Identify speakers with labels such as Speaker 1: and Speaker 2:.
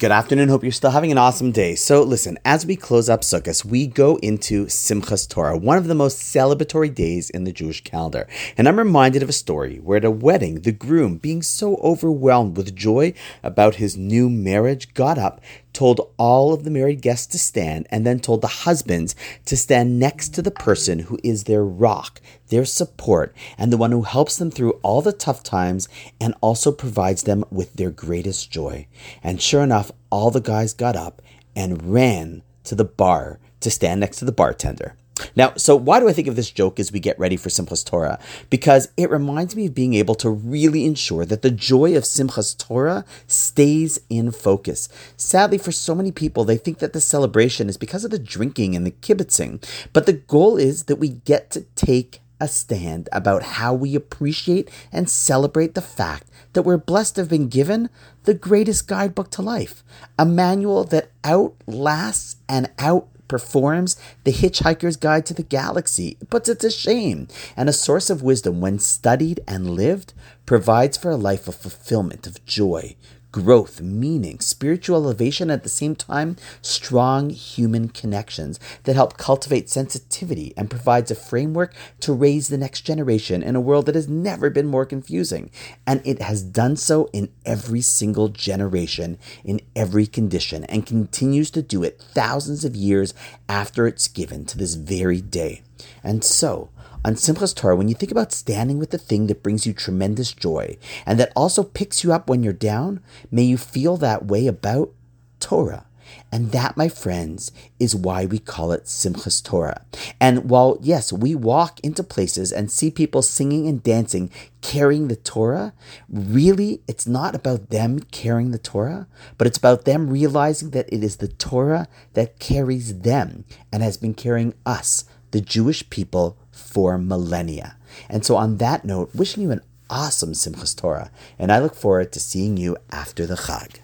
Speaker 1: Good afternoon. Hope you're still having an awesome day. So, listen, as we close up Sukkot, we go into Simchas Torah, one of the most celebratory days in the Jewish calendar. And I'm reminded of a story where at a wedding, the groom, being so overwhelmed with joy about his new marriage, got up told all of the married guests to stand, and then told the husbands to stand next to the person who is their rock, their support, and the one who helps them through all the tough times and also provides them with their greatest joy. And sure enough, all the guys got up and ran to the bar to stand next to the bartender. Now, so why do I think of this joke as we get ready for Simchas Torah? Because it reminds me of being able to really ensure that the joy of Simchas Torah stays in focus. Sadly, for so many people, they think that the celebration is because of the drinking and the kibitzing, but the goal is that we get to take a stand about how we appreciate and celebrate the fact that we're blessed to have been given the greatest guidebook to life, a manual that outlasts and out performs The Hitchhiker's Guide to the Galaxy. It puts it to shame. And a source of wisdom, when studied and lived, provides for a life of fulfillment, of joy, growth, meaning, spiritual elevation, at the same time, strong human connections that help cultivate sensitivity and provides a framework to raise the next generation in a world that has never been more confusing. And it has done so in every single generation, in every condition, and continues to do it thousands of years after it's given to this very day. And so, on Simchas Torah, when you think about standing with the thing that brings you tremendous joy and that also picks you up when you're down, may you feel that way about Torah. And that, my friends, is why we call it Simchas Torah. And while, yes, we walk into places and see people singing and dancing, carrying the Torah, really, it's not about them carrying the Torah, but it's about them realizing that it is the Torah that carries them and has been carrying us, the Jewish people, for millennia. And so, on that note, wishing you an awesome Simchas Torah, and I look forward to seeing you after the Chag.